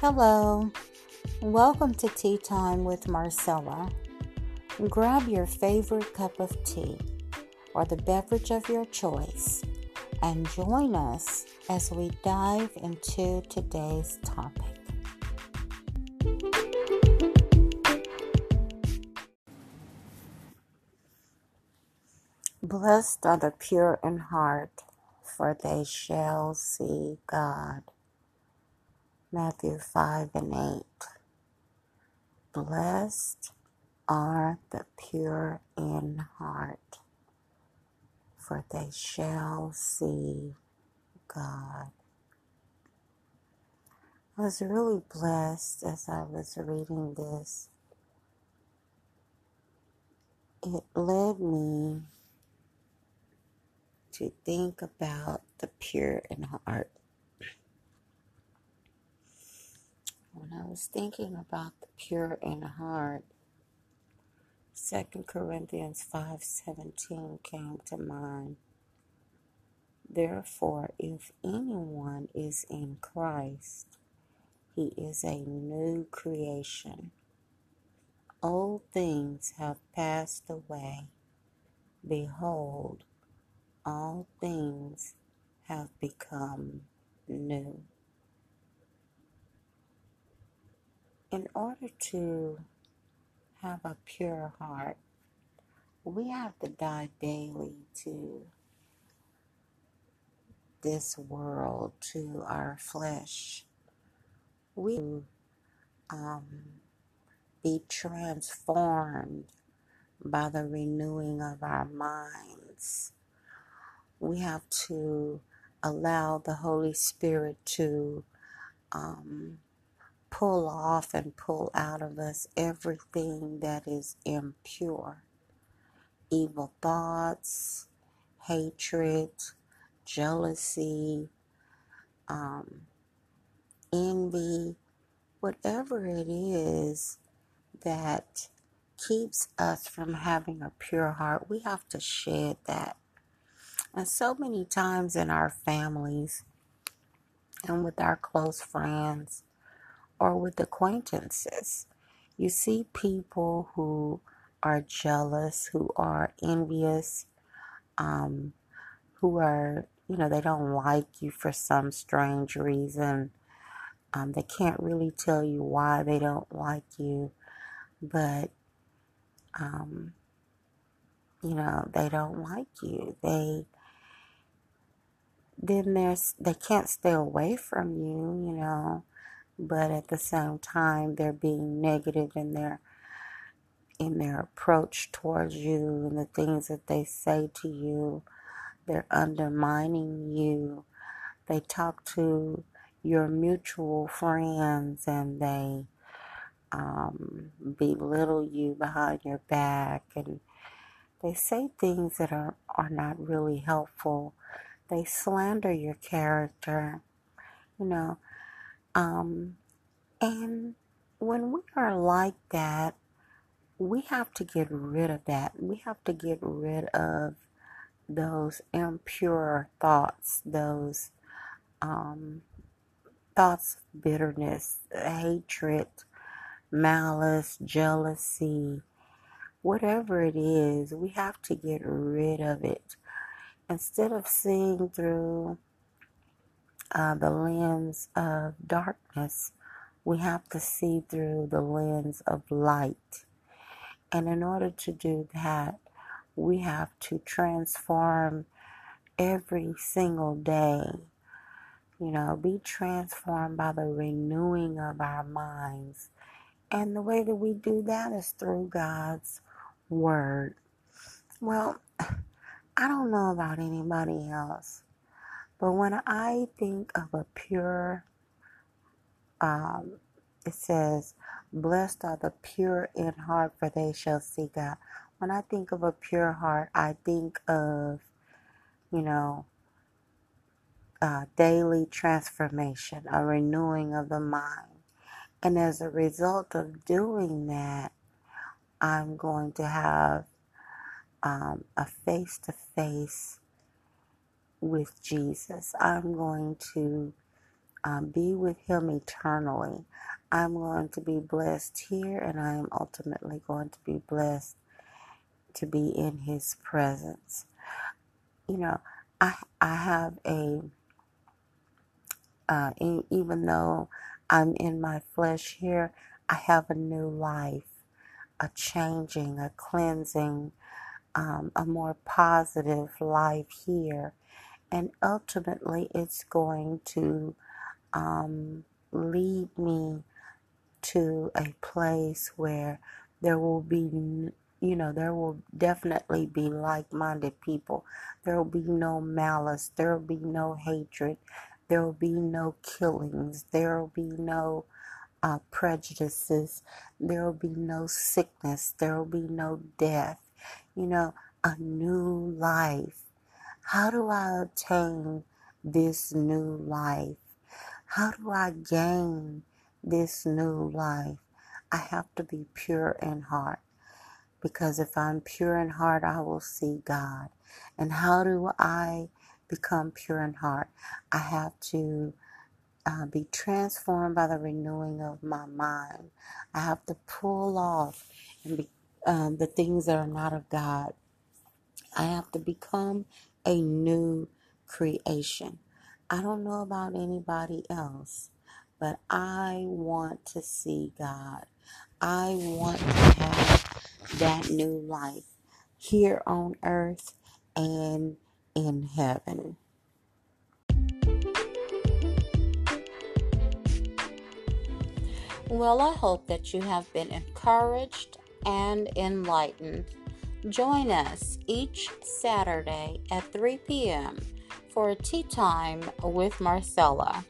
Hello, welcome to Tea Time with Marcella. Grab your favorite cup of tea or the beverage of your choice and join us as we dive into today's topic. Blessed are the pure in heart, for they shall see God. Matthew 5 and 8. Blessed are the pure in heart, for they shall see God. I was really blessed as I was reading this. It led me to think about the pure in heart. When I was thinking about the pure in heart, 2 Corinthians 5:17 came to mind. Therefore, if anyone is in Christ, he is a new creation. Old things have passed away. Behold, all things have become new. In order to have a pure heart, we have to die daily to this world, to our flesh. We um, be transformed by the renewing of our minds. We have to allow the Holy Spirit to um, pull off and pull out of us everything that is impure evil thoughts, hatred, jealousy, um, envy, whatever it is that keeps us from having a pure heart, we have to shed that. And so many times in our families and with our close friends, or with acquaintances. You see people who are jealous, who are envious, um, who are, you know, they don't like you for some strange reason. Um, they can't really tell you why they don't like you, but, um, you know, they don't like you. They, then there's, they can't stay away from you, you know but at the same time they're being negative in their in their approach towards you and the things that they say to you. They're undermining you. They talk to your mutual friends and they um, belittle you behind your back and they say things that are, are not really helpful. They slander your character. You know um, and when we are like that, we have to get rid of that. We have to get rid of those impure thoughts, those um, thoughts of bitterness, hatred, malice, jealousy, whatever it is, we have to get rid of it. Instead of seeing through uh, the lens of darkness, we have to see through the lens of light. And in order to do that, we have to transform every single day. You know, be transformed by the renewing of our minds. And the way that we do that is through God's Word. Well, I don't know about anybody else, but when I think of a pure, um, it says, Blessed are the pure in heart, for they shall see God. When I think of a pure heart, I think of, you know, uh, daily transformation, a renewing of the mind. And as a result of doing that, I'm going to have um, a face to face with Jesus. I'm going to um, be with Him eternally. I'm going to be blessed here, and I am ultimately going to be blessed to be in His presence. You know, I I have a uh, even though I'm in my flesh here, I have a new life, a changing, a cleansing, um, a more positive life here. And ultimately, it's going to um, lead me to a place where there will be, you know, there will definitely be like minded people. There will be no malice. There will be no hatred. There will be no killings. There will be no uh, prejudices. There will be no sickness. There will be no death. You know, a new life. How do I obtain this new life? How do I gain this new life? I have to be pure in heart. Because if I'm pure in heart, I will see God. And how do I become pure in heart? I have to uh, be transformed by the renewing of my mind. I have to pull off and be, um, the things that are not of God. I have to become a new creation. I don't know about anybody else, but I want to see God. I want to have that new life here on earth and in heaven. Well, I hope that you have been encouraged and enlightened. Join us each Saturday at 3 p.m. for a tea time with Marcella.